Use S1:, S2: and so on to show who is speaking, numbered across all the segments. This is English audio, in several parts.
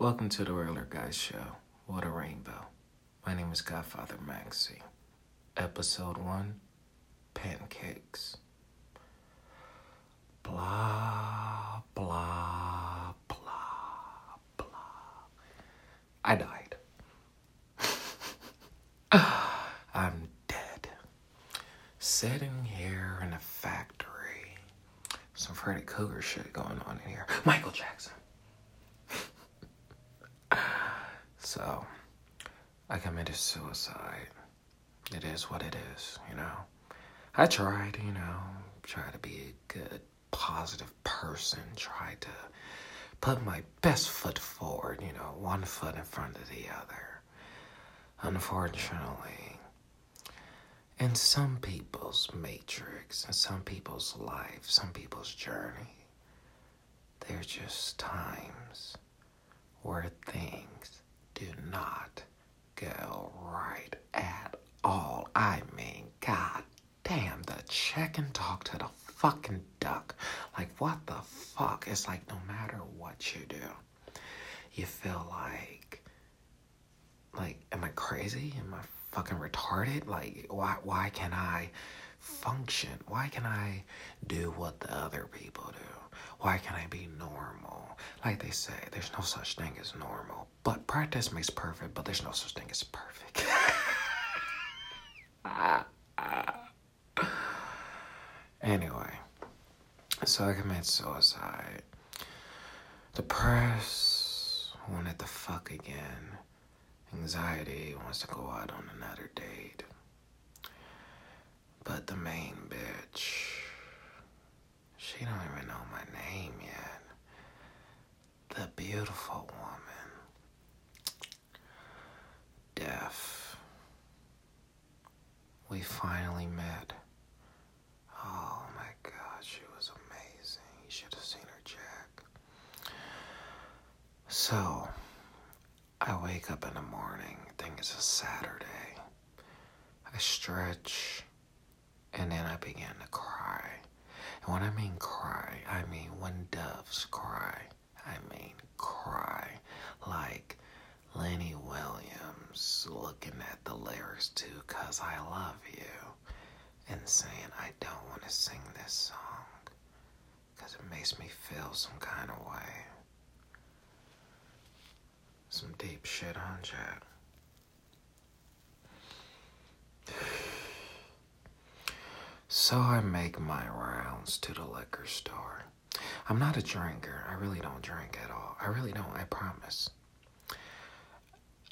S1: Welcome to the Roller Guys Show. What a rainbow. My name is Godfather Maxie. Episode 1 Pancakes. Blah, blah, blah, blah. I died. I'm dead. Sitting here in a factory. Some Freddy Cougar shit going on in here. Michael Jackson. So, I committed suicide. It is what it is, you know. I tried, you know, try to be a good, positive person, try to put my best foot forward, you know, one foot in front of the other. Unfortunately, in some people's matrix, in some people's life, some people's journey, there's just times where things do not go right at all. I mean, god damn, the chicken talk to the fucking duck. Like, what the fuck? It's like no matter what you do, you feel like, like, am I crazy? Am I fucking retarded? Like, why, why can I function? Why can I do what the other people do? Why can't I be normal? Like they say, there's no such thing as normal. But practice makes perfect, but there's no such thing as perfect. anyway, so I committed suicide. Depressed, wanted to fuck again. Anxiety wants to go out on another date. But the main bitch, she don't even know my name yet. The beautiful woman. Deaf. We finally met. Oh my god, she was amazing. You should have seen her, Jack. So, I wake up in the morning, think it's a Saturday. I stretch, and then I begin to cry. When I mean cry, I mean when doves cry. I mean cry. Like Lenny Williams looking at the lyrics to Cause I Love You and saying, I don't want to sing this song because it makes me feel some kind of way. Some deep shit on Jack. So I make my rounds to the liquor store. I'm not a drinker. I really don't drink at all. I really don't, I promise.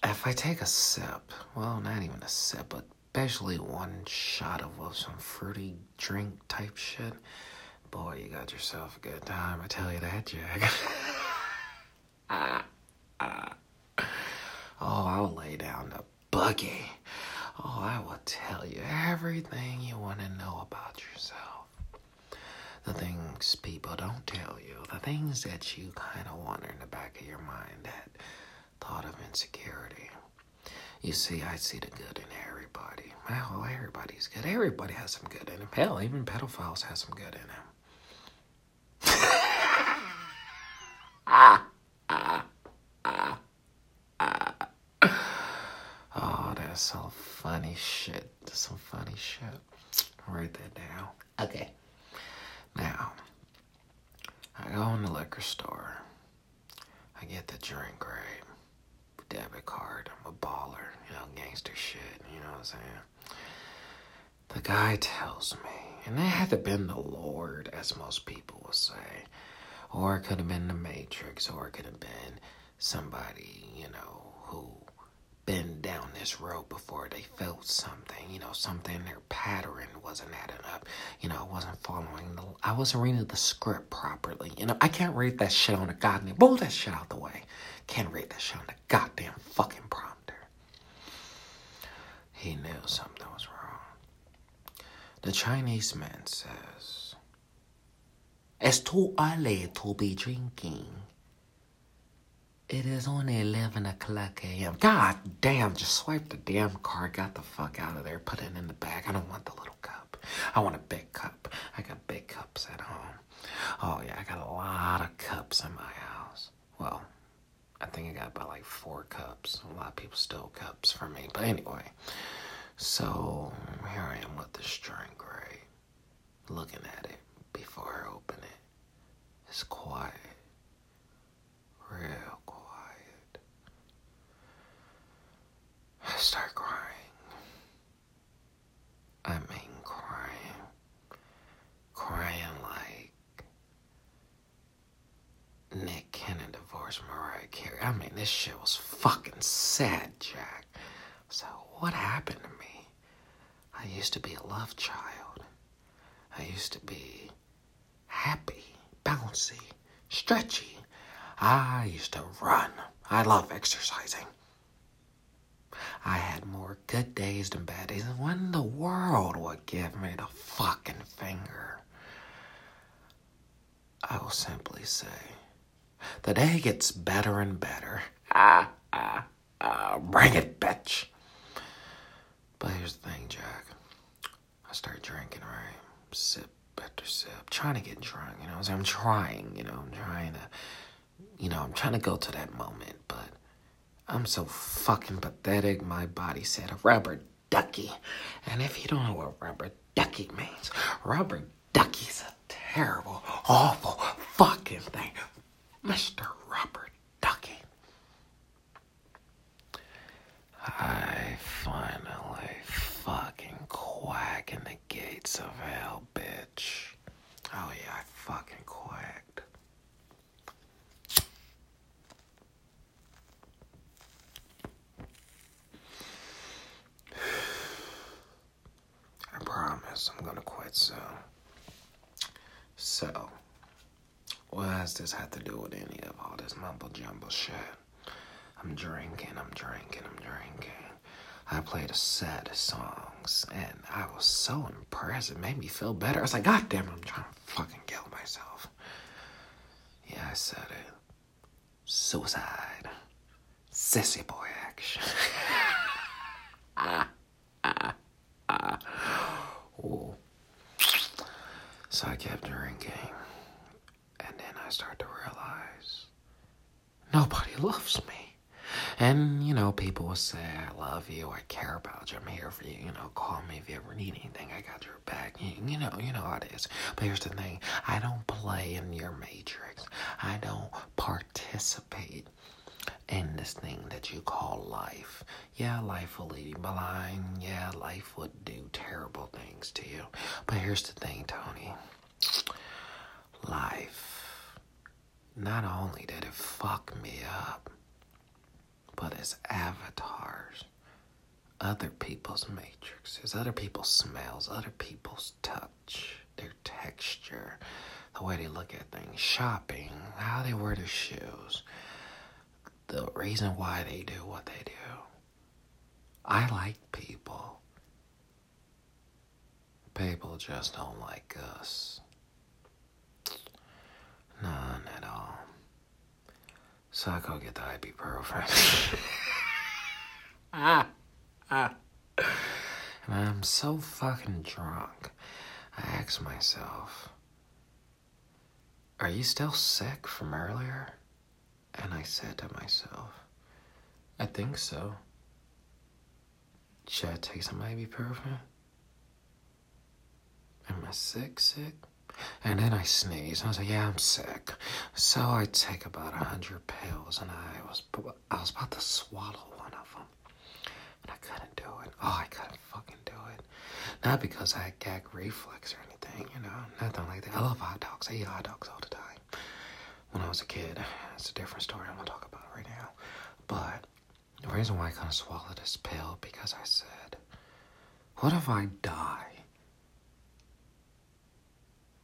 S1: If I take a sip, well, not even a sip, but especially one shot of some fruity drink type shit, boy, you got yourself a good time. I tell you that, Jack. ah, ah. Oh, I'll lay down the buggy. Oh, I will tell you everything you want to know about yourself. The things people don't tell you, the things that you kind of wonder in the back of your mind, that thought of insecurity. You see, I see the good in everybody. Well, everybody's good. Everybody has some good in them. Hell, even pedophiles have some good in them. ah, ah, ah, ah. Oh, that's some funny shit. Some funny shit. Write that down. Okay. Now, I go in the liquor store. I get the drink right. Debit card. I'm a baller. You know, gangster shit. You know what I'm saying? The guy tells me, and it had to have been the Lord, as most people will say, or it could have been the Matrix, or it could have been somebody, you know, who been down this road before they felt something, you know, something their pattern wasn't adding up. You know, I wasn't following the I wasn't reading the script properly. You know, I can't read that shit on a goddamn blow that shit out the way. Can't read that shit on the goddamn fucking prompter. He knew something was wrong. The Chinese man says It's too early to be drinking. It is only 11 o'clock a.m. God damn, just swipe the damn card, got the fuck out of there, put it in the bag. I don't want the little cup. I want a big cup. I got big cups at home. Oh, yeah, I got a lot of cups in my house. Well, I think I got about like four cups. A lot of people stole cups from me. But anyway, so here I am with this drink, right? Looking at it before I open it. It's quiet. Real quiet. I start crying. I mean, crying. Crying like Nick Cannon divorced Mariah Carey. I mean, this shit was fucking sad, Jack. So, what happened to me? I used to be a love child. I used to be happy, bouncy, stretchy. I used to run. I love exercising. I had more good days than bad days. And when the world would give me the fucking finger, I will simply say, the day gets better and better. Ah, ah, ah, bring it, bitch. But here's the thing, Jack. I start drinking, right? Sip after sip, trying to get drunk, you know. I'm trying, you know, I'm trying to, you know, I'm trying to go to that moment, but I'm so fucking pathetic. My body said A rubber ducky. And if you don't know what rubber ducky means, rubber ducky's a terrible, awful fucking thing. Mr. Rubber Ducky. I finally fucking quack in the gates of hell, bitch. Oh yeah, I fucking I promise I'm gonna quit soon. So, what has this had to do with any of all this mumble jumble shit? I'm drinking, I'm drinking, I'm drinking. I played a set of songs and I was so impressed. It made me feel better. I was like, God damn I'm trying to fucking kill myself. Yeah, I said it. Suicide. Sissy boy action. ah, ah, ah. Ooh. So I kept drinking. And then I start to realize nobody loves me. And, you know, people will say, I love you, I care about you, I'm here for you, you know, call me if you ever need anything, I got your back. You, you know, you know how it is. But here's the thing I don't play in your matrix, I don't participate in this thing that you call life. Yeah, life will lead you blind. Yeah, life would do terrible things to you. But here's the thing, Tony life, not only did it fuck me up, but as avatars, other people's matrices, other people's smells, other people's touch, their texture, the way they look at things, shopping, how they wear their shoes, the reason why they do what they do. I like people. People just don't like us. None at all. So I go get the ibuprofen. ah, ah. And I'm so fucking drunk. I ask myself, Are you still sick from earlier? And I said to myself, I think so. Should I take some ibuprofen? Am I sick, sick? And then I sneezed. I was like, "Yeah, I'm sick." So I take about a hundred pills, and I was I was about to swallow one of them, and I couldn't do it. Oh, I couldn't fucking do it. Not because I had gag reflex or anything, you know, nothing like that. I love hot dogs. I eat hot dogs all the time. When I was a kid, it's a different story. I'm gonna talk about right now. But the reason why I kind of swallowed this pill because I said, "What if I die?"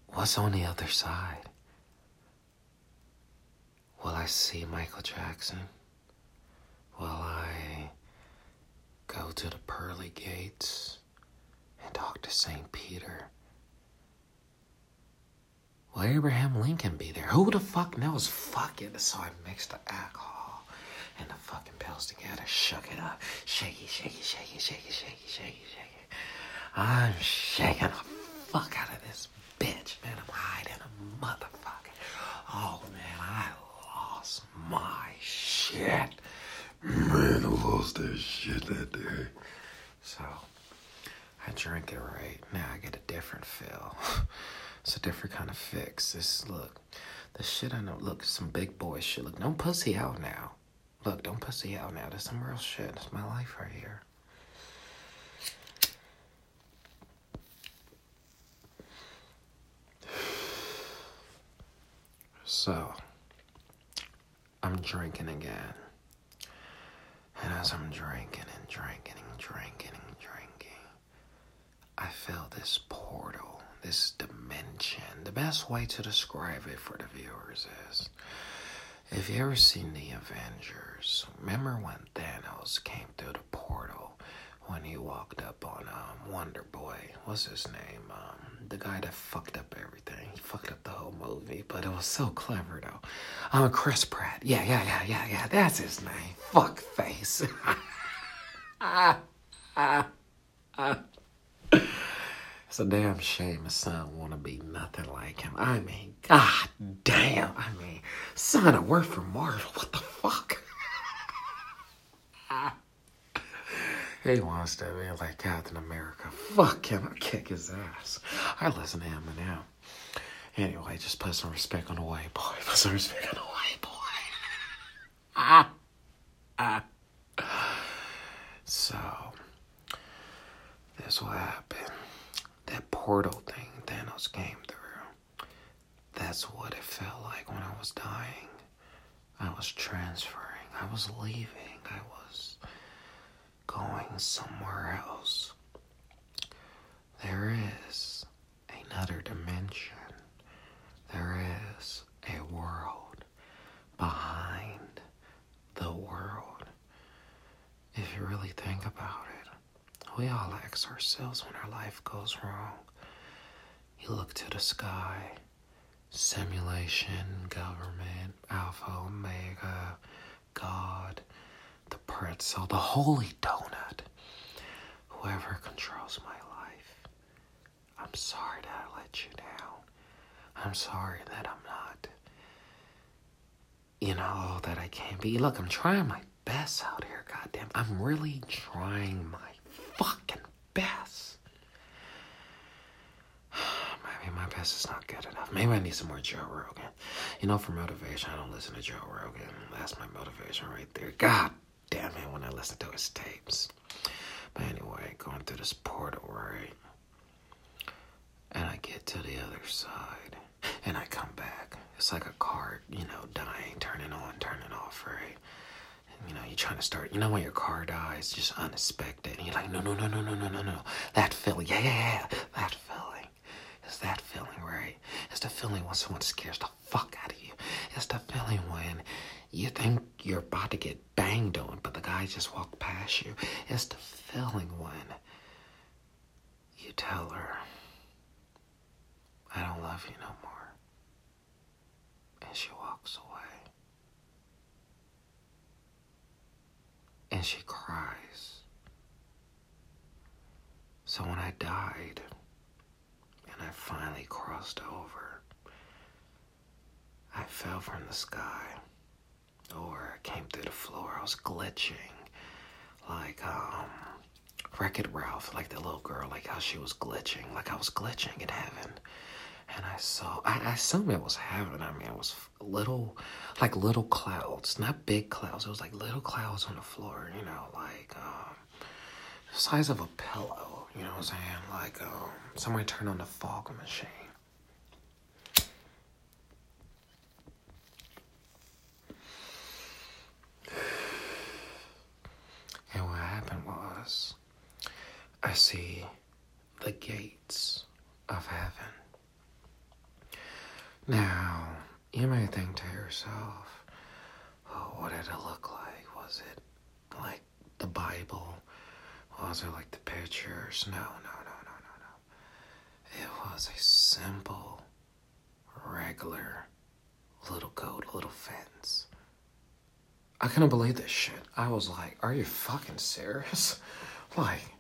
S1: What's on the other side? Will I see Michael Jackson? Will I go to the pearly gates and talk to St. Peter? Will Abraham Lincoln be there? Who the fuck knows? Fuck it. So I mixed the alcohol and the fucking pills together, shook it up. Shaky, shaky, shaky, shaky, shaky, shaky, shaky. I'm shaking the fuck out of this bitch, man. I'm hiding a motherfucker. Oh, man, I lost my shit. shit. Man, I lost that shit that day. So, I drink it right. Now I get a different feel. it's a different kind of fix. This, look, the shit I know, look, some big boy shit. Look, don't pussy out now. Look, don't pussy out now. There's some real shit. It's my life right here. So, I'm drinking again. And as I'm drinking and drinking and drinking and drinking, I feel this portal, this dimension. The best way to describe it for the viewers is if you ever seen the Avengers, remember when Thanos came through the portal when he walked up on um, Wonder Boy? What's his name? Um, the guy that fucked up everything. He fucked up the whole movie, but it was so clever though. Um, Chris Pratt. Yeah, yeah, yeah, yeah, yeah. That's his name. Fuck face. ah, ah, ah. It's a damn shame his son wanna be nothing like him. I mean, god damn. I mean, son, I work for Marvel. What the fuck? he wants to be like Captain America. Fuck him. I kick his ass. I listen to him now. Anyway, just put some respect on the white boy. Put some respect on the white boy. ah. Ah. So, this will happened that portal thing Thanos came through. That's what it felt like when I was dying. I was transferring. I was leaving. I was going somewhere else. There is another dimension. There is a world behind the world. If you really think about it. We all ask ourselves when our life goes wrong. You look to the sky, simulation, government, Alpha, Omega, God, the pretzel, the holy donut, whoever controls my life. I'm sorry that I let you down. I'm sorry that I'm not, you know, all that I can be. Look, I'm trying my best out here, goddamn. I'm really trying my fucking best. Maybe my best is not good enough. Maybe I need some more Joe Rogan. You know, for motivation, I don't listen to Joe Rogan. That's my motivation right there. God damn it, when I listen to his tapes. But anyway, going through this portal, right? And I get to the other side. And I come back. It's like a car, you know, dying, turning on, turning off, right? You know, you're trying to start, you know, when your car dies, just unexpected, and you're like, no, no, no, no, no, no, no, no. That feeling, yeah, yeah, yeah, that feeling. Is that feeling, right? It's the feeling when someone scares the fuck out of you. It's the feeling when you think you're about to get banged on, but the guy just walked past you. It's the feeling when you tell her, I don't love you no more. And she walks away. And she cries. So when I died and I finally crossed over, I fell from the sky or I came through the floor. I was glitching like um Wreck It Ralph, like the little girl, like how she was glitching, like I was glitching in heaven and I saw, I, I assume it was heaven. I mean, it was little, like little clouds, not big clouds. It was like little clouds on the floor, you know, like um, the size of a pillow, you know what I'm saying? Like um, somebody turned on the fog machine. And what happened was, I see the gates of heaven. Now, you may think to yourself, oh, what did it look like? Was it like the Bible? Was it like the pictures? No, no, no, no, no, no. It was a simple, regular little goat, little fence. I couldn't believe this shit. I was like, are you fucking serious? Like,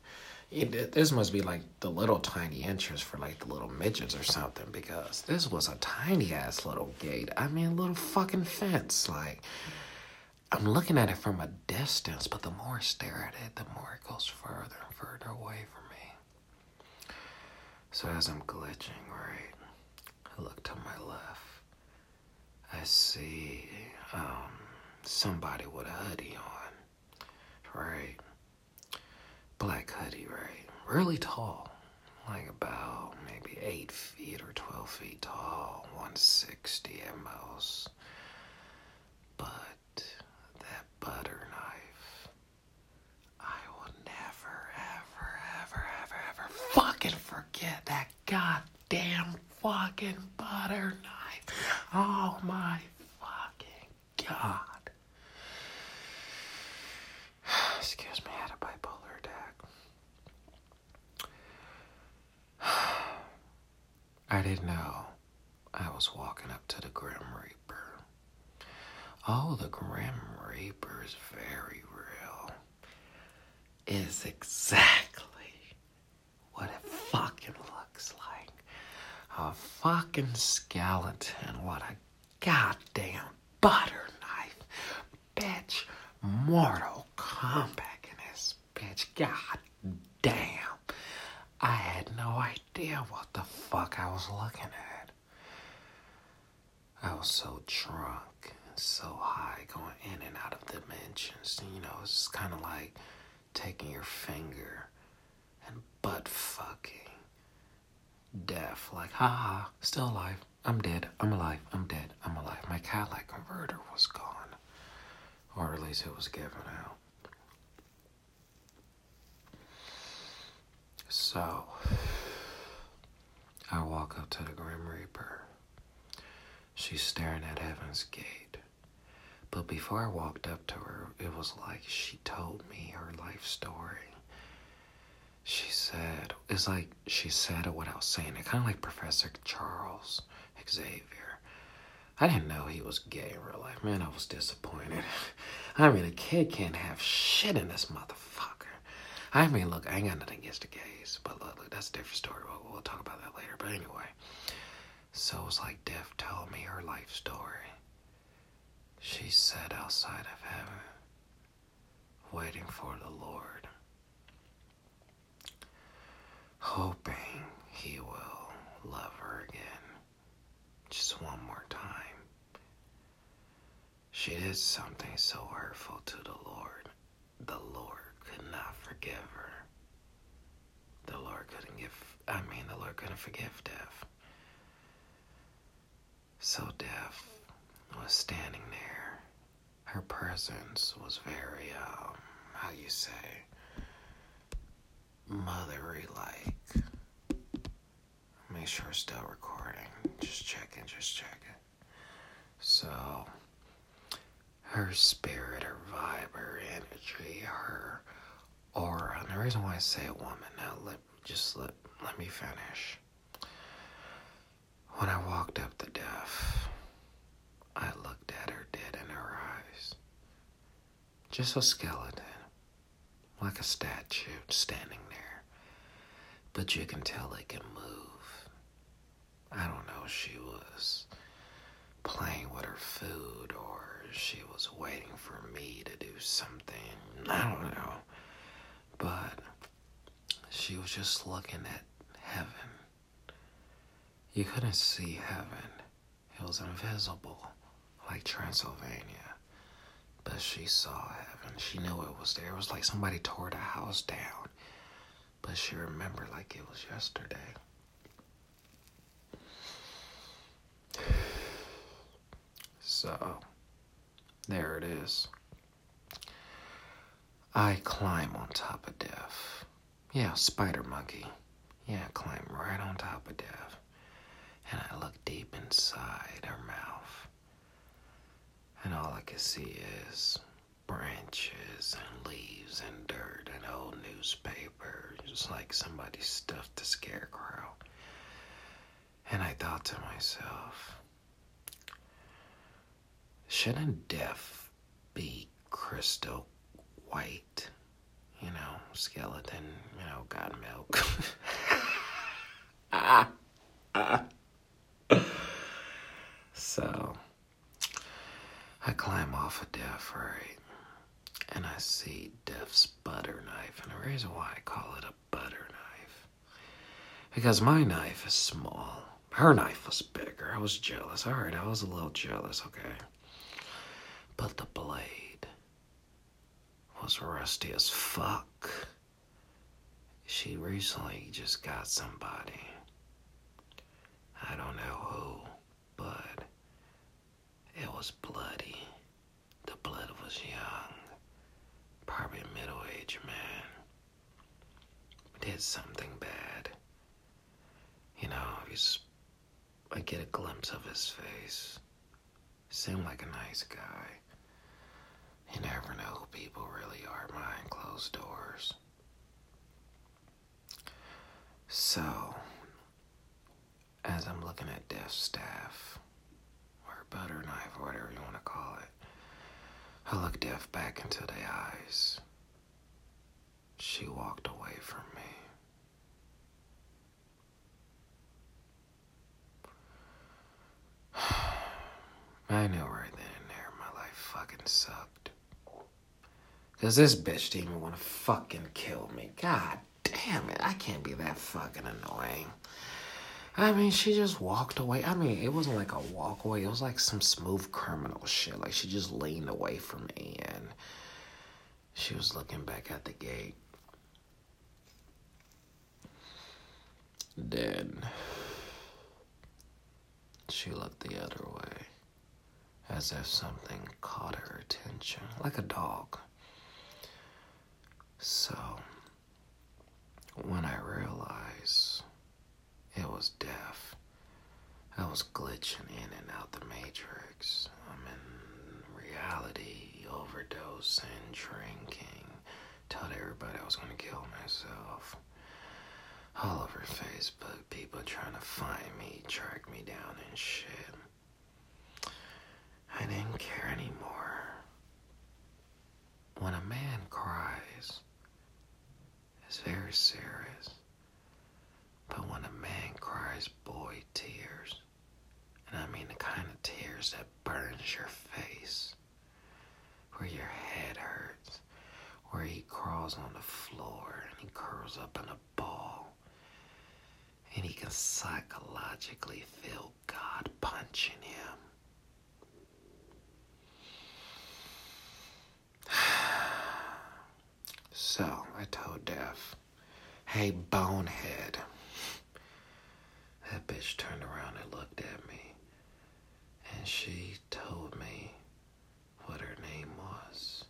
S1: it, this must be like the little tiny entrance for like the little midgets or something because this was a tiny ass little gate. I mean, little fucking fence. Like, I'm looking at it from a distance, but the more I stare at it, the more it goes further and further away from me. So as I'm glitching, right, I look to my left. I see um, somebody with a hoodie on, right? Black hoodie, right? Really tall, like about maybe 8 feet or 12 feet tall, 160 at most. But that butter knife, I will never, ever, ever, ever, ever fucking forget that goddamn fucking butter knife. Oh my fucking god. Excuse me, I had a bipolar attack. I didn't know I was walking up to the Grim Reaper. Oh, the Grim Reaper is very real. Is exactly what it fucking looks like. A fucking skeleton. What a goddamn butter knife. Bitch, Mortal Kombat in this bitch. God damn. I had no idea what the fuck I was looking at. I was so drunk and so high going in and out of dimensions. You know, it's kind of like taking your finger and butt fucking death. Like, haha, still alive. I'm dead. I'm alive. I'm dead. I'm alive. My Cadillac converter was gone. Or at least it was given out. So, I walk up to the Grim Reaper. She's staring at Heaven's Gate. But before I walked up to her, it was like she told me her life story. She said, it's like she said it without saying it, kind of like Professor Charles Xavier. I didn't know he was gay in real life. Man, I was disappointed. I mean, a kid can't have shit in this motherfucker. I mean, look, I ain't got nothing against the gays, but look, look that's a different story. We'll, we'll talk about that later. But anyway, so it was like Death told me her life story. She sat outside of heaven, waiting for the Lord, hoping he will love her again just one more time. She did something so hurtful to the Lord. The Lord The Lord couldn't give, I mean, the Lord couldn't forgive death. So death was standing there. Her presence was very, um, how you say, mothery like. Make sure it's still recording. Just checking, just checking. So, her spirit, her vibe, her energy, her aura. And the reason why I say a woman, now let just let let me finish. When I walked up to death, I looked at her dead in her eyes. Just a skeleton, like a statue standing there. But you can tell it can move. I don't know she was playing with her food or she was waiting for me to do something. I don't know. But she was just looking at heaven. You couldn't see heaven, it was invisible, like Transylvania. But she saw heaven. She knew it was there. It was like somebody tore the house down. But she remembered like it was yesterday. So, there it is. I climb on top of death. Yeah, spider monkey. Yeah, I climb right on top of death. And I look deep inside her mouth. And all I can see is branches and leaves and dirt and old newspaper, just like somebody stuffed a scarecrow. And I thought to myself, shouldn't death be crystal white? You know, skeleton, you know, god milk. So, I climb off of Death, right? And I see Death's butter knife. And the reason why I call it a butter knife, because my knife is small. Her knife was bigger. I was jealous. All right, I was a little jealous, okay? But the blade was rusty as fuck. She recently just got somebody. I don't know who, but it was bloody. The blood was young. Probably a middle aged man. Did something bad. You know, he's. I get a glimpse of his face. Seemed like a nice guy. You never know who people really are behind closed doors. So, as I'm looking at Death's staff, or butter knife, or whatever you want to call it, I look deaf back into the eyes. She walked away from me. I knew right then and there my life fucking sucked. Cause this bitch didn't even want to fucking kill me. God damn it, I can't be that fucking annoying. I mean, she just walked away. I mean, it wasn't like a walk away. It was like some smooth criminal shit. Like she just leaned away from me and she was looking back at the gate. Then she looked the other way as if something caught her attention, like a dog. So, when I realized it was death, I was glitching in and out the matrix. I'm in reality, overdosing, drinking, told everybody I was gonna kill myself. All over Facebook, people trying to find me, track me down and shit. I didn't care anymore. When a man cries, it's very serious. But when a man cries boy tears, and I mean the kind of tears that burns your face, where your head hurts, where he crawls on the floor and he curls up in a ball, and he can psychologically feel God punching him. So I told Death, hey, bonehead. That bitch turned around and looked at me, and she told me what her name was.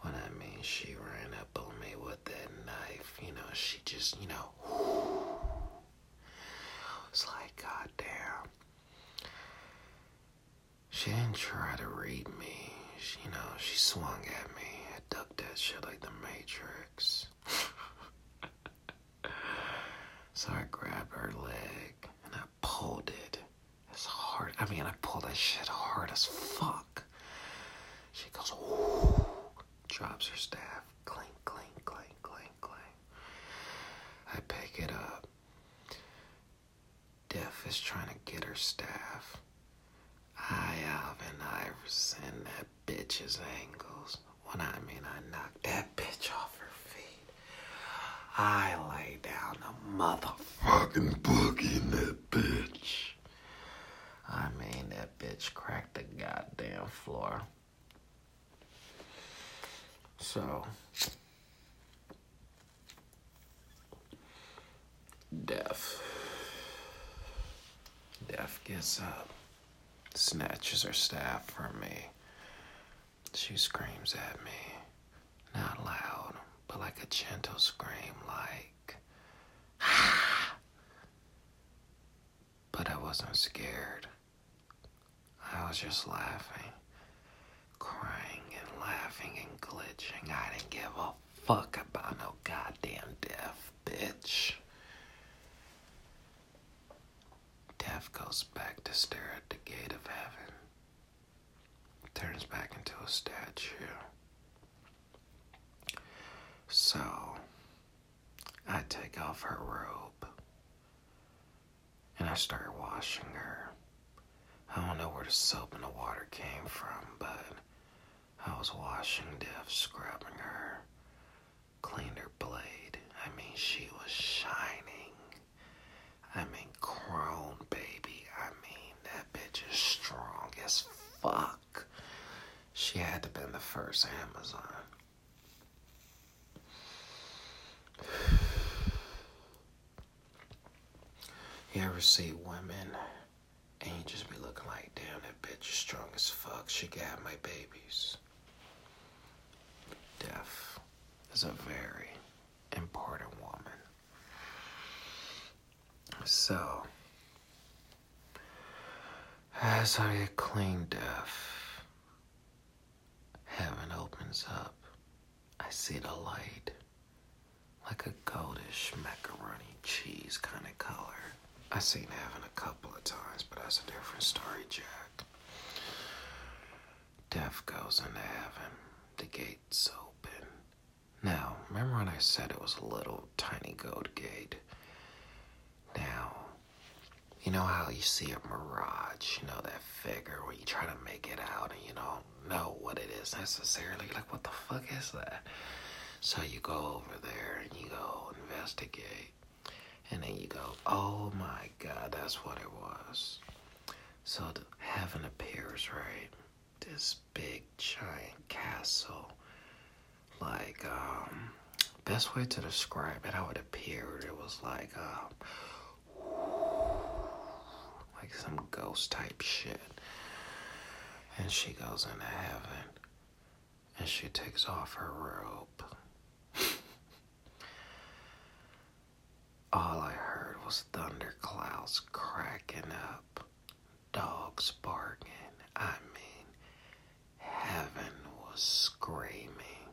S1: When I mean she ran up on me with that knife, you know, she just, you know, it's like, God damn. She didn't try to read me. She, you know, she swung at me. I ducked that shit like the Matrix. So I grabbed her leg and I pulled it as hard. I mean, I pulled that shit hard as fuck. She goes, Ooh, drops her staff. Clink, clink, clink, clink, clink. I pick it up. Def is trying to get her staff. I Allen Iverson that bitch's ankles. When I mean I knocked that bitch off. I lay down a motherfucking boogie in that bitch. I mean that bitch cracked the goddamn floor. So Death. Death gets up snatches her staff from me. She screams at me, not loud, but like a gentle scream, like, ah! But I wasn't scared. I was just laughing, crying and laughing and glitching. I didn't give a fuck about no goddamn death, bitch. Death goes back to stare at the gate of heaven, turns back into a statue. So, I take off her robe and I start washing her. I don't know where the soap and the water came from, but I was washing Dev, scrubbing her, cleaned her blade. I mean, she was shining. I mean, chrome, baby. I mean, that bitch is strong as fuck. She had to been the first Amazon. You ever see women and you just be looking like, damn, that bitch is strong as fuck. She got my babies. Deaf is a very important woman. So, as I get clean deaf, heaven opens up. I see the light like a goldish macaroni cheese kind of color. I seen heaven a couple of times, but that's a different story, Jack. Death goes into heaven. The gates open. Now, remember when I said it was a little tiny gold gate? Now, you know how you see a mirage, you know, that figure where you try to make it out and you don't know what it is necessarily? Like, what the fuck is that? So you go over there and you go investigate. And then you go, oh my God, that's what it was. So heaven appears, right? This big giant castle. Like, um, best way to describe it, how it appeared, it was like, um, like some ghost type shit. And she goes into heaven and she takes off her robe All I heard was thunderclouds cracking up, dogs barking. I mean, heaven was screaming.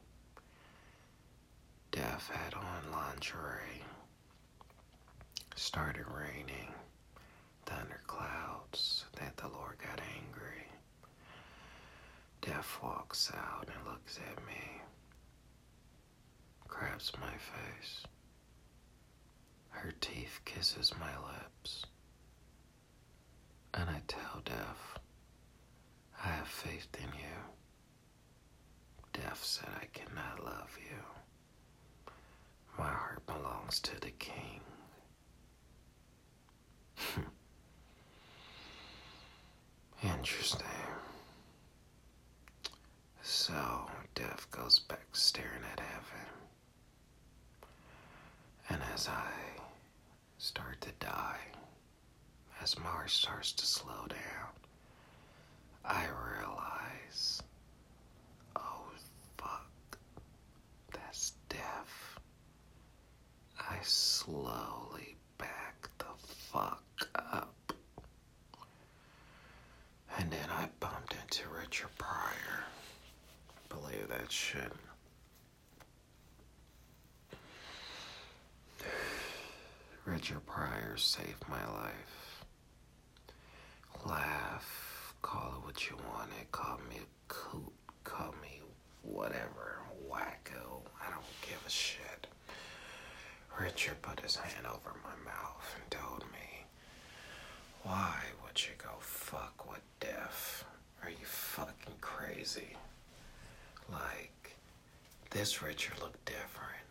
S1: Death had on lingerie. Started raining, thunderclouds. That the Lord got angry. Death walks out and looks at me, grabs my face. Her teeth kisses my lips. And I tell Death, I have faith in you. Death said I cannot love you. My heart belongs to the king. Interesting. So, Death goes back staring at heaven. And as I to die, as Mars starts to slow down, I realize, oh fuck, that's death. I slowly back the fuck up. And then I bumped into Richard Pryor. Believe that shit. Pryor saved my life. Laugh, call it what you want it, call me a coot, call me whatever, wacko, I don't give a shit. Richard put his hand over my mouth and told me, Why would you go fuck with death? Are you fucking crazy? Like, this Richard looked different.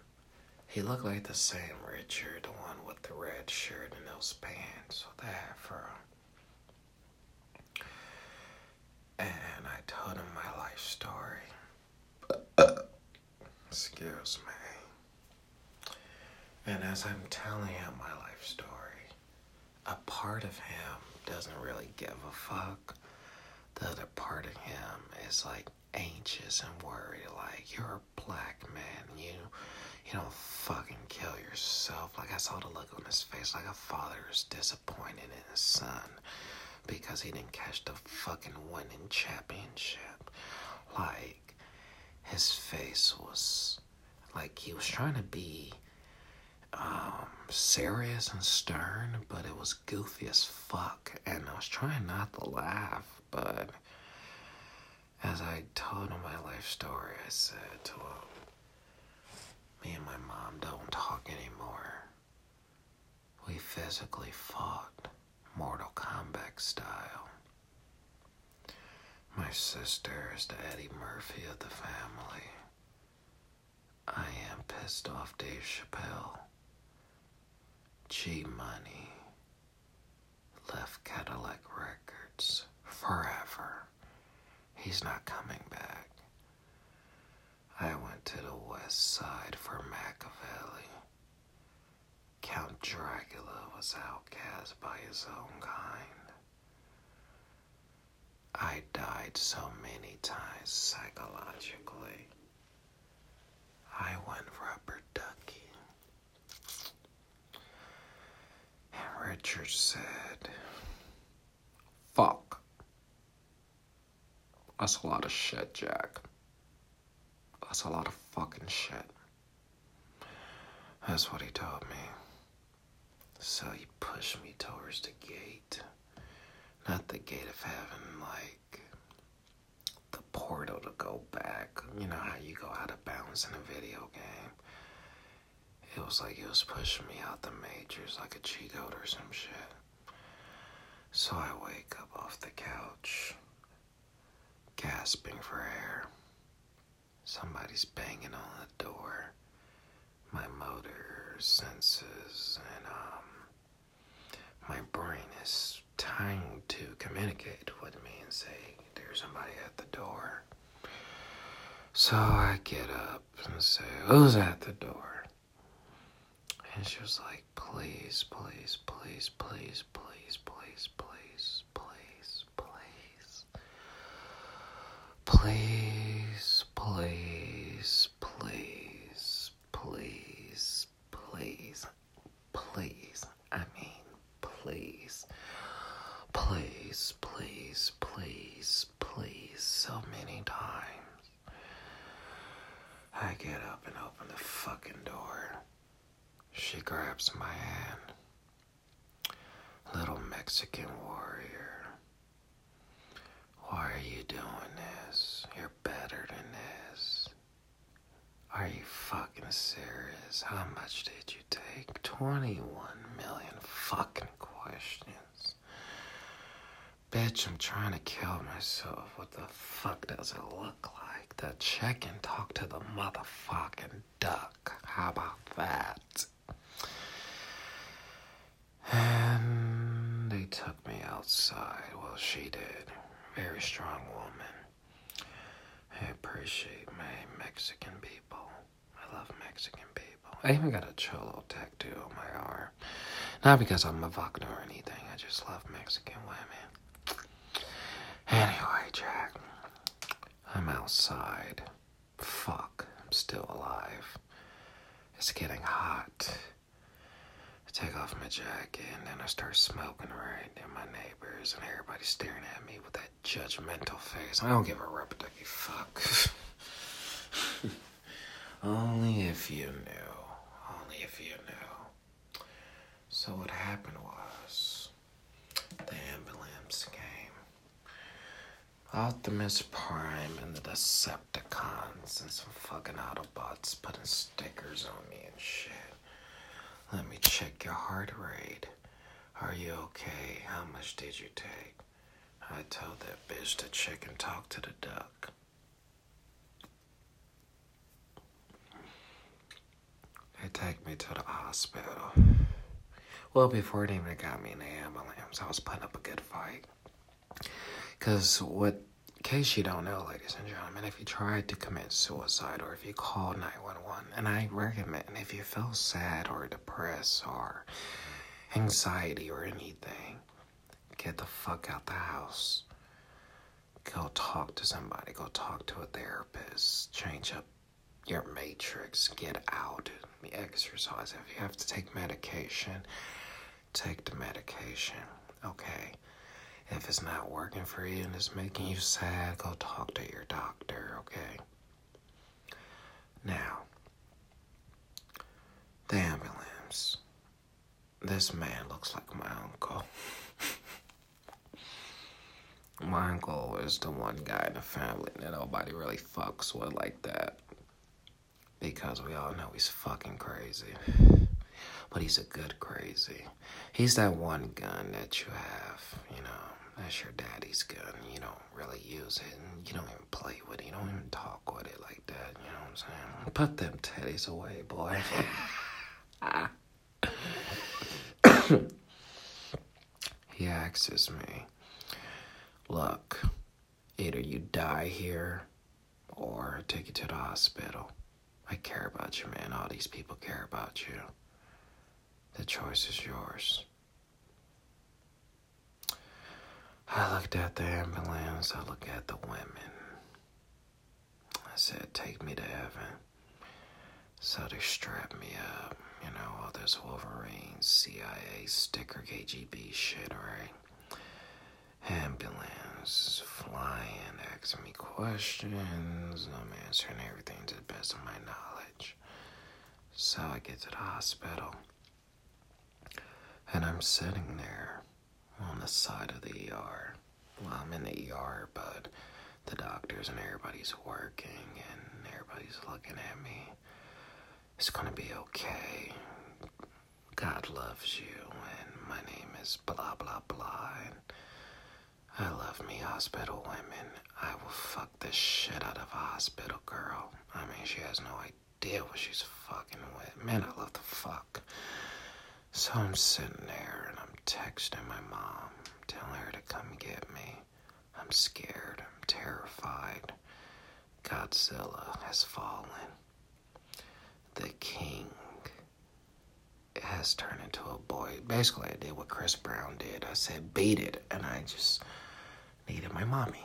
S1: He looked like the same Richard, the one with the red shirt and those pants with the afro. And I told him my life story. Excuse me. And as I'm telling him my life story, a part of him doesn't really give a fuck. The other part of him is like anxious and worried, like you're a black man, you you don't fucking kill yourself. Like I saw the look on his face, like a father is disappointed in his son because he didn't catch the fucking winning championship. Like his face was like he was trying to be um, serious and stern, but it was goofy as fuck. And I was trying not to laugh, but as I told him my life story, I said to him, me and my mom don't talk anymore. We physically fought Mortal Kombat style. My sister is the Eddie Murphy of the family. I am pissed off Dave Chappelle. G Money left Cadillac Records forever. He's not coming back. I went to the west side for Machiavelli. Count Dracula was outcast by his own kind. I died so many times psychologically. I went rubber ducky. And Richard said, Fuck. That's a lot of shit, Jack. That's a lot of fucking shit. That's what he told me. So he pushed me towards the gate. Not the gate of heaven, like the portal to go back. You know how you go out of bounds in a video game? It was like he was pushing me out the majors like a cheat code or some shit. So I wake up off the couch, gasping for air. Somebody's banging on the door. My motor senses and um my brain is trying to communicate with me and say there's somebody at the door. So I get up and say, Who's at the door? And she was like, Please, please, please, please, please, please, please, please, please. Please, please, please, please, please, please. I mean, please. Please, please, please, please, so many times. I get up and open the fucking door. She grabs my hand. Little Mexican warrior. Why are you doing this? You're better than this. Are you fucking serious? How much did you take? 21 million fucking questions. Bitch, I'm trying to kill myself. What the fuck does it look like? The check and talk to the motherfucking duck. How about that? And they took me outside. Well, she did. Very strong woman. I appreciate my Mexican people. Mexican people. I even got a cholo tattoo on my arm. Not because I'm a Wagner or anything. I just love Mexican women. Anyway, Jack. I'm outside. Fuck. I'm still alive. It's getting hot. I take off my jacket and then I start smoking right in my neighbors and everybody's staring at me with that judgmental face. I don't give a ducky fuck. Only if you knew. Only if you knew. So what happened was the ambulance came. Optimus Prime and the Decepticons and some fucking Autobots putting stickers on me and shit. Let me check your heart rate. Are you okay? How much did you take? I told that bitch to check and talk to the duck. They take me to the hospital. Well, before it even got me in the ambulance, I was putting up a good fight. Because what, in case you don't know, ladies and gentlemen, if you tried to commit suicide or if you call 911, and I recommend if you feel sad or depressed or anxiety or anything, get the fuck out the house. Go talk to somebody, go talk to a therapist, change up your matrix, get out, the exercise. If you have to take medication, take the medication, okay? If it's not working for you and it's making you sad, go talk to your doctor, okay? Now, the ambulance. This man looks like my uncle. my uncle is the one guy in the family that nobody really fucks with like that. Because we all know he's fucking crazy. But he's a good crazy. He's that one gun that you have, you know, that's your daddy's gun. You don't really use it, and you don't even play with it. You don't even talk with it like that. You know what I'm saying? Put them teddies away, boy. he axes me. Look, either you die here or take you to the hospital. I care about you, man. All these people care about you. The choice is yours. I looked at the ambulance, I looked at the women. I said, Take me to heaven. So they strapped me up, you know, all this Wolverine, CIA, sticker, KGB shit, right? Ambulance, flying, asking me questions. I'm answering everything to the best of my knowledge. So I get to the hospital. And I'm sitting there on the side of the ER. Well, I'm in the ER, but the doctors and everybody's working and everybody's looking at me. It's gonna be okay. God loves you, and my name is blah blah blah. And I love me hospital women. I will fuck the shit out of a hospital girl. I mean, she has no idea what she's fucking with. Man, I love the fuck. So I'm sitting there and I'm texting my mom, telling her to come get me. I'm scared. I'm terrified. Godzilla has fallen. The king has turned into a boy. Basically, I did what Chris Brown did. I said, beat it. And I just needed my mommy.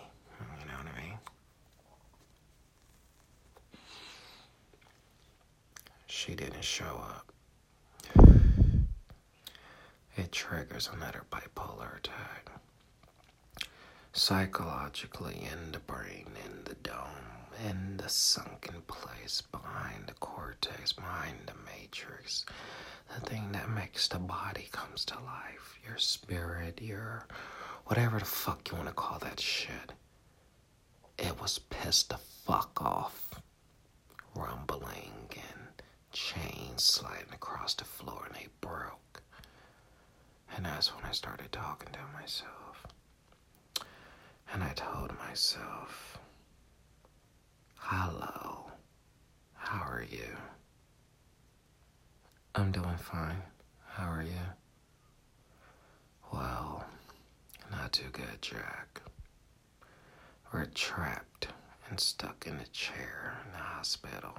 S1: You know what I mean? She didn't show up. It triggers another bipolar attack. Psychologically, in the brain, in the dome, in the sunken place behind the cortex, behind the matrix, the thing that makes the body comes to life, your spirit, your whatever the fuck you want to call that shit. It was pissed the fuck off, rumbling and chains sliding across the floor, and they broke. And that's when I started talking to myself. And I told myself, Hello, how are you? I'm doing fine. How are you? Well, not too good, Jack. We're trapped and stuck in a chair in the hospital.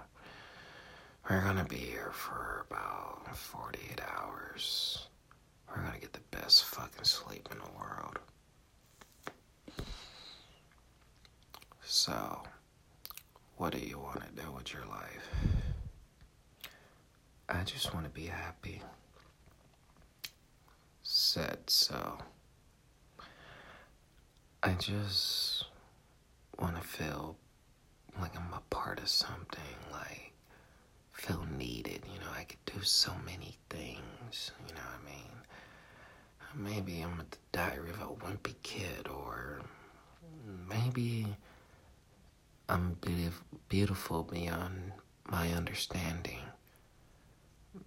S1: We're gonna be here for about 48 hours. We're gonna get the best fucking sleep in the world. So, what do you want to do with your life? I just want to be happy. Said so. I just want to feel like I'm a part of something, like feel needed. You know, I could do so many things. You know what I mean? Maybe I'm the diary of a wimpy kid, or maybe I'm beautiful beyond my understanding.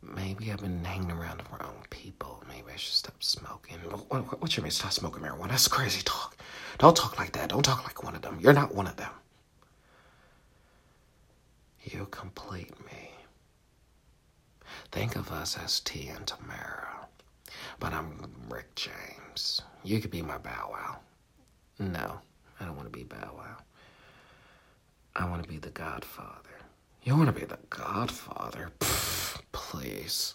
S1: Maybe I've been hanging around the wrong people. Maybe I should stop smoking. What, what, you mean stop smoking marijuana? That's crazy talk. Don't talk like that. Don't talk like one of them. You're not one of them. You complete me. Think of us as T and Tamara. But I'm Rick James. You could be my Bow Wow. No, I don't want to be Bow Wow. I want to be the Godfather. You want to be the Godfather? Pfft, please.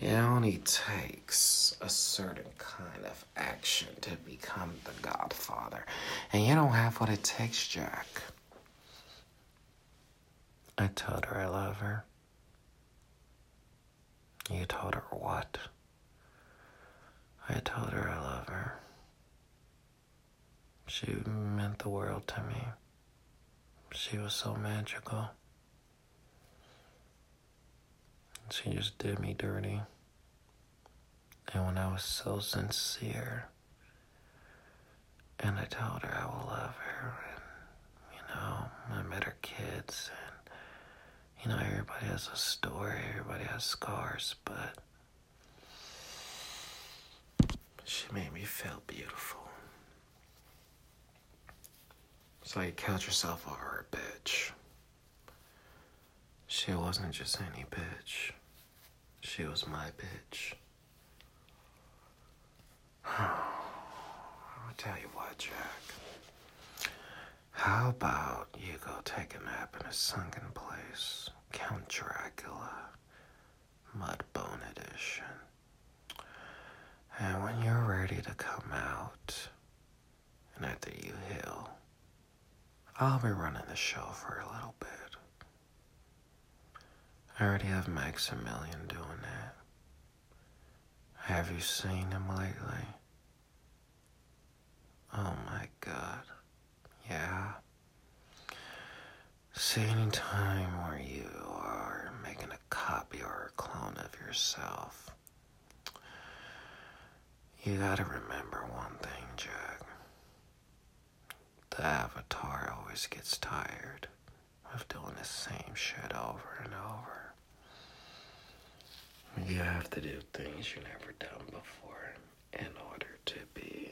S1: It only takes a certain kind of action to become the Godfather. And you don't have what it takes, Jack. I told her I love her. You told her what? I told her I love her. She meant the world to me. She was so magical. She just did me dirty. And when I was so sincere, and I told her I will love her, and you know, I met her kids, and you know, everybody has a story, everybody has scars, but she made me feel beautiful. So you killed yourself over a bitch. She wasn't just any bitch. She was my bitch. I'll tell you what, Jack. How about you go take a nap in a sunken place? Count Dracula, Mudbone Edition. And when you're ready to come out, and after you heal, I'll be running the show for a little bit. I already have Maximilian doing that. Have you seen him lately? Oh my god. Yeah. See, any time where you are making a copy or a clone of yourself, you gotta remember one thing, Jack. The avatar always gets tired of doing the same shit over and over. You have to do things you've never done before in order to be.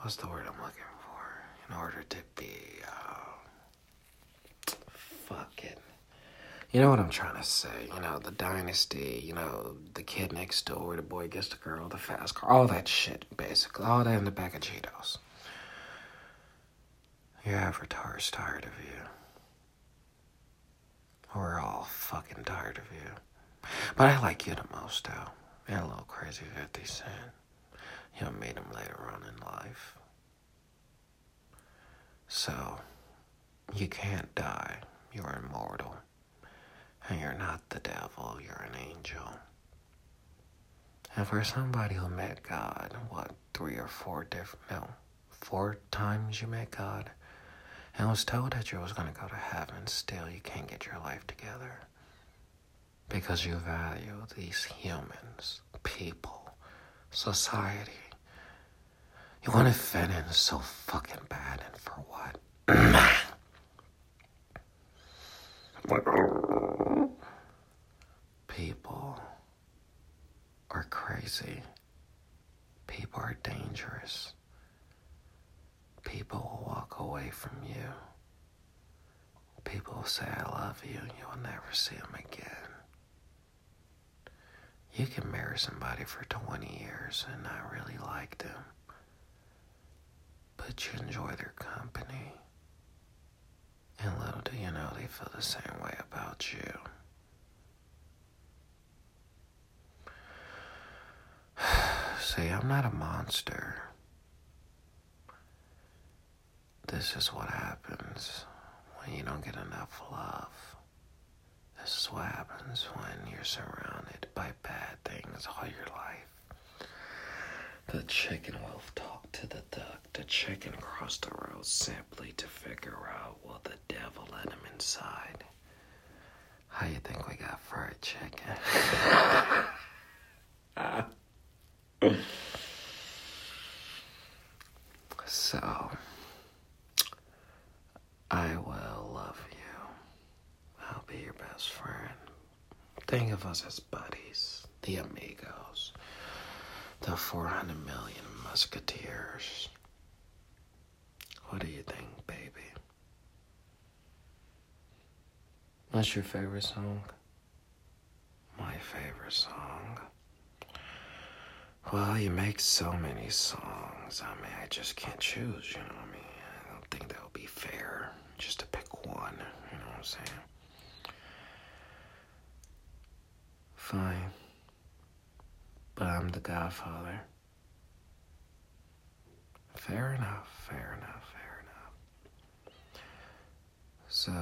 S1: What's the word I'm looking for? In order to be. Uh, fucking. You know what I'm trying to say? You know, the dynasty, you know, the kid next door, the boy gets the girl, the fast car, all that shit, basically. All that in the bag of Cheetos. Your avatar's tired of you. We're all fucking tired of you. But I like you the most, though. You're a little crazy 50 Cent. You'll meet him later on in life. So, you can't die. You're immortal. And you're not the devil, you're an angel. And for somebody who met God, what, three or four different, no, four times you met God, and was told that you was going to go to heaven, still you can't get your life together. Because you value these humans, people, society. You want to fit in so fucking bad, and for what? People are crazy. People are dangerous. People will walk away from you. People will say, I love you, and you'll never see them again. You can marry somebody for 20 years and not really like them, but you enjoy their company. And little do you know, they feel the same way about you. See, I'm not a monster. This is what happens when you don't get enough love. This is what happens when you're surrounded by bad things all your life. The chicken wolf talked to the duck. The chicken crossed the road simply to figure out will the devil let him inside. How you think we got fried chicken? so, I will love you. I'll be your best friend. Think of us as buddies, the amigos, the 400 million musketeers. What do you think, baby? What's your favorite song? My favorite song. Well, you make so many songs. I mean, I just can't choose, you know what I mean? I don't think that would be fair just to pick one, you know what I'm saying? Fine. But I'm the godfather. Fair enough, fair enough, fair enough. So,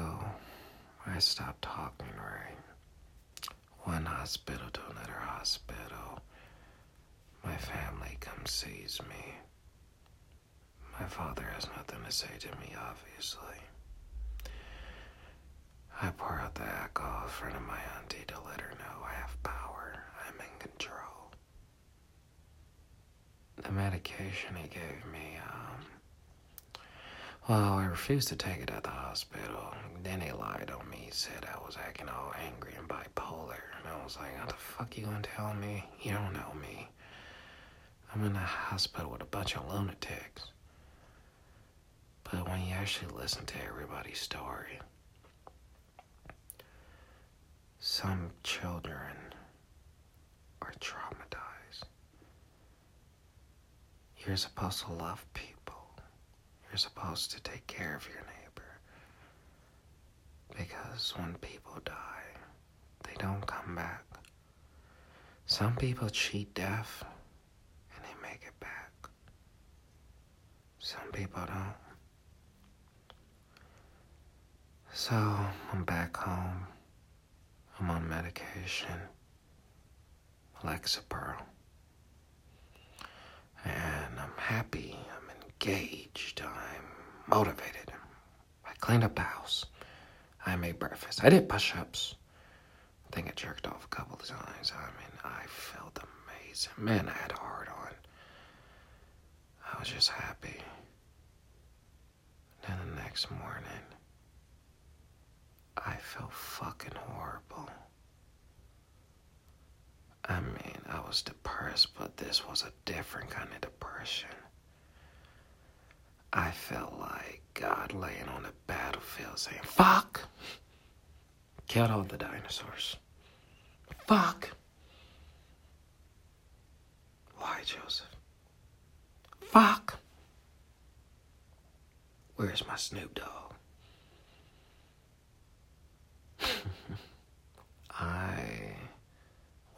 S1: I stopped talking, right? One hospital to another hospital. My family comes sees me. My father has nothing to say to me, obviously. I pour out the alcohol in front of my auntie to let her know I have power. I'm in control. The medication he gave me, um, well, I refused to take it at the hospital. Then he lied on me. He said I was acting all angry and bipolar. And I was like, how the fuck you gonna tell me? You don't know me. I'm in a hospital with a bunch of lunatics. But when you actually listen to everybody's story, some children are traumatized. You're supposed to love people. You're supposed to take care of your neighbor. Because when people die, they don't come back. Some people cheat death and they make it back. Some people don't. So I'm back home. I'm on medication, Lexapro. And I'm happy, I'm engaged, I'm motivated. I cleaned up the house. I made breakfast. I did push ups. I think I jerked off a couple of times. I mean, I felt amazing. Man, I had a heart on. I was just happy. Then the next morning, I felt fucking horrible. I mean, I was depressed, but this was a different kind of depression. I felt like God laying on the battlefield saying, Fuck! Killed all the dinosaurs. Fuck! Why, Joseph? Fuck! Where's my Snoop Dogg? I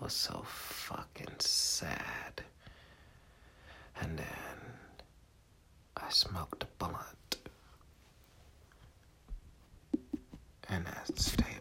S1: was so fucking sad. And then I smoked a blunt. And that stayed